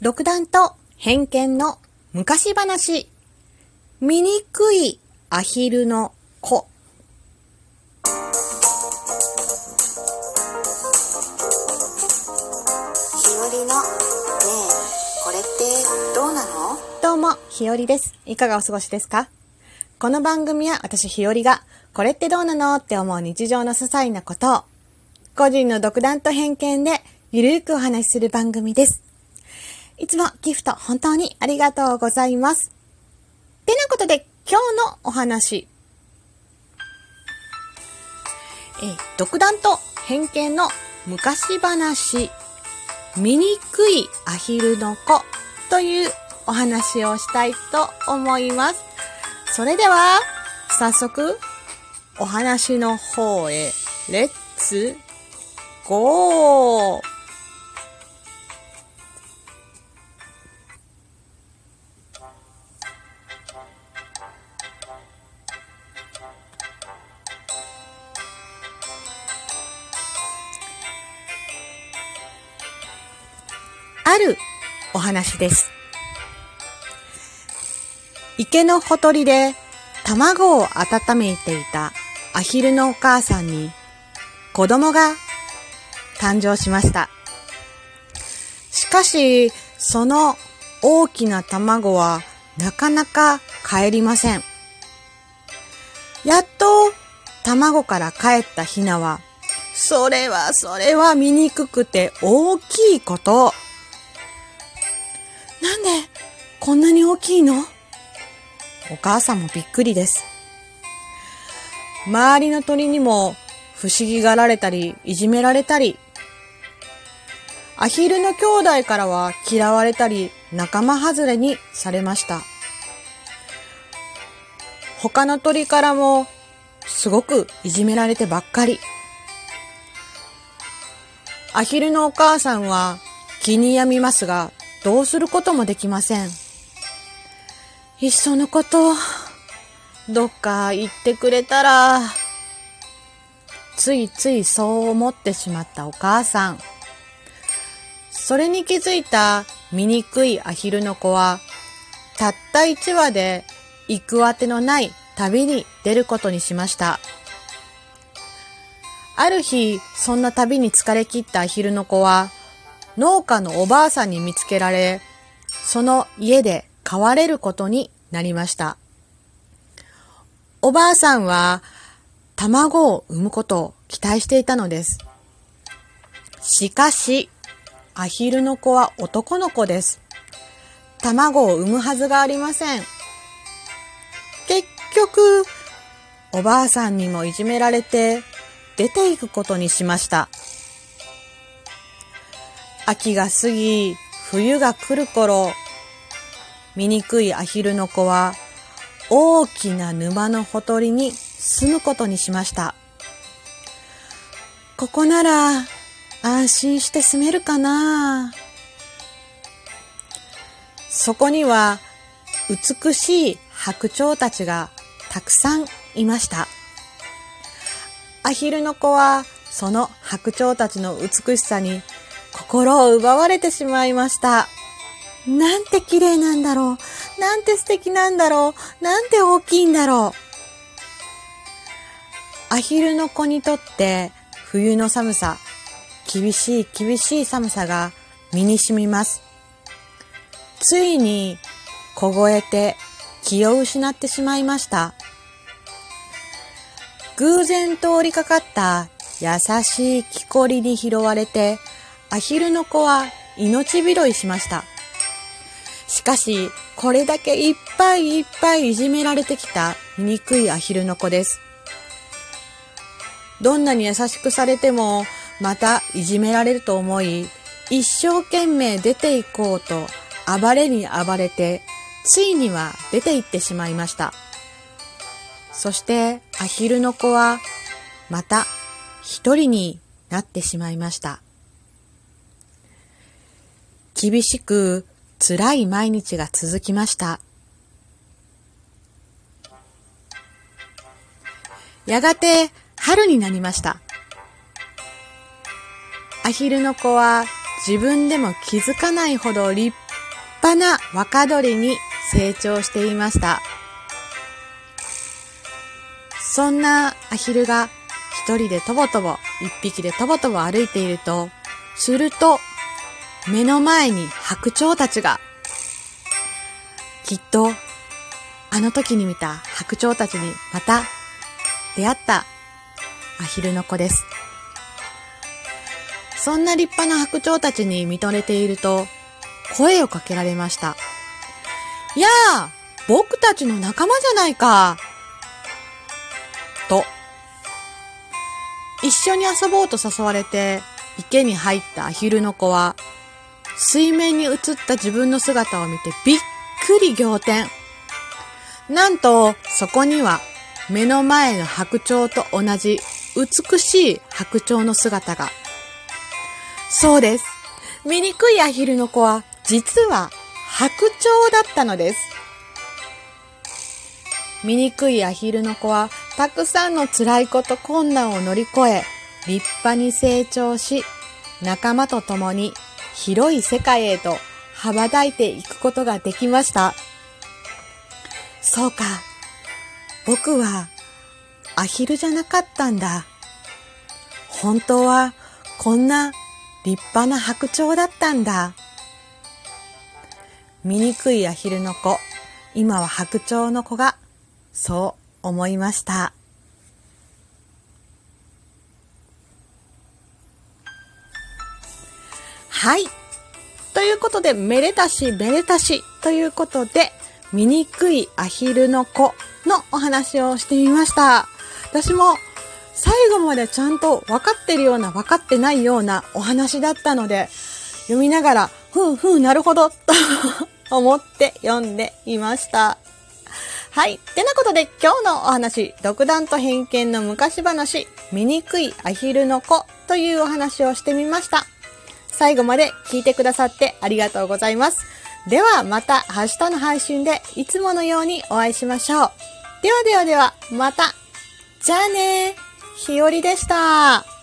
独断と偏見の昔話。醜いアヒルの子。日和のねえこれってどうなの？どうも、ひよりです。いかがお過ごしですか？この番組は私ひよりが、これってどうなの？って思う日常の些細なことを、個人の独断と偏見でゆるーくお話しする番組です。いつもギフト本当にありがとうございます。てなことで、今日のお話。え独断と偏見の昔話。醜いアヒルの子というお話をしたいと思います。それでは、早速、お話の方へ、レッツ、ゴーるお話です。池のほとりで卵を温めていたアヒルのお母さんに子供が誕生しました。しかし、その大きな卵はなかなか帰りません。やっと卵から帰ったヒナは、それはそれは醜くて大きいこと。んでこんなに大きいの？お母さんもびっくりです。周りの鳥にも不思議がられたり、いじめられたり、アヒルの兄弟からは嫌われたり、仲間外れにされました。他の鳥からもすごくいじめられてばっかり。アヒルのお母さんは気に病みますが、どうすることもできません。いっそのこと、どっか行ってくれたら、ついついそう思ってしまったお母さん。それに気づいた醜いアヒルの子は、たった一羽で行くあてのない旅に出ることにしました。ある日、そんな旅に疲れ切ったアヒルの子は、農家のおばあさんに見つけられ、その家で飼われることになりました。おばあさんは卵を産むことを期待していたのです。しかし、アヒルの子は男の子です。卵を産むはずがありません。結局、おばあさんにもいじめられて出ていくことにしました。秋が過ぎ、冬が来る頃、醜いアヒルの子は大きな沼のほとりに住むことにしました。ここなら安心して住めるかなそこには美しい白鳥たちがたくさんいました。アヒルの子はその白鳥たちの美しさに心を奪われてしまいました。なんて綺麗なんだろう。なんて素敵なんだろう。なんて大きいんだろう。アヒルの子にとって冬の寒さ、厳しい厳しい寒さが身に染みます。ついに凍えて気を失ってしまいました。偶然通りかかった優しい木こりに拾われて、アヒルの子は命拾いしました。しかし、これだけいっぱいいっぱいいじめられてきた醜いアヒルの子です。どんなに優しくされても、またいじめられると思い、一生懸命出て行こうと、暴れに暴れて、ついには出て行ってしまいました。そして、アヒルの子は、また一人になってしまいました。厳しく辛い毎日が続きました。やがて春になりました。アヒルの子は自分でも気づかないほど立派な若鳥に成長していました。そんなアヒルが一人でとぼとぼ、一匹でとぼとぼ歩いていると、すると、目の前に白鳥たちが、きっと、あの時に見た白鳥たちにまた出会ったアヒルの子です。そんな立派な白鳥たちに見とれていると、声をかけられました。やあ、僕たちの仲間じゃないか。と、一緒に遊ぼうと誘われて池に入ったアヒルの子は、水面に映った自分の姿を見てびっくり仰天。なんと、そこには目の前の白鳥と同じ美しい白鳥の姿が。そうです。醜いアヒルの子は実は白鳥だったのです。醜いアヒルの子はたくさんの辛いこと困難を乗り越え、立派に成長し、仲間と共に広い世界へと羽ばたいていくことができました。そうか。僕はアヒルじゃなかったんだ。本当はこんな立派な白鳥だったんだ。醜いアヒルの子、今は白鳥の子が、そう思いました。はい。ということで、めでたし、めでたし、ということで、醜いアヒルの子のお話をしてみました。私も最後までちゃんと分かってるような分かってないようなお話だったので、読みながら、ふんふん、なるほど、と思って読んでいました。はい。てなことで今日のお話、独断と偏見の昔話、醜いアヒルの子というお話をしてみました。最後まで聞いてくださってありがとうございます。ではまた明日の配信でいつものようにお会いしましょう。ではではでは、また。じゃあねひよりでした。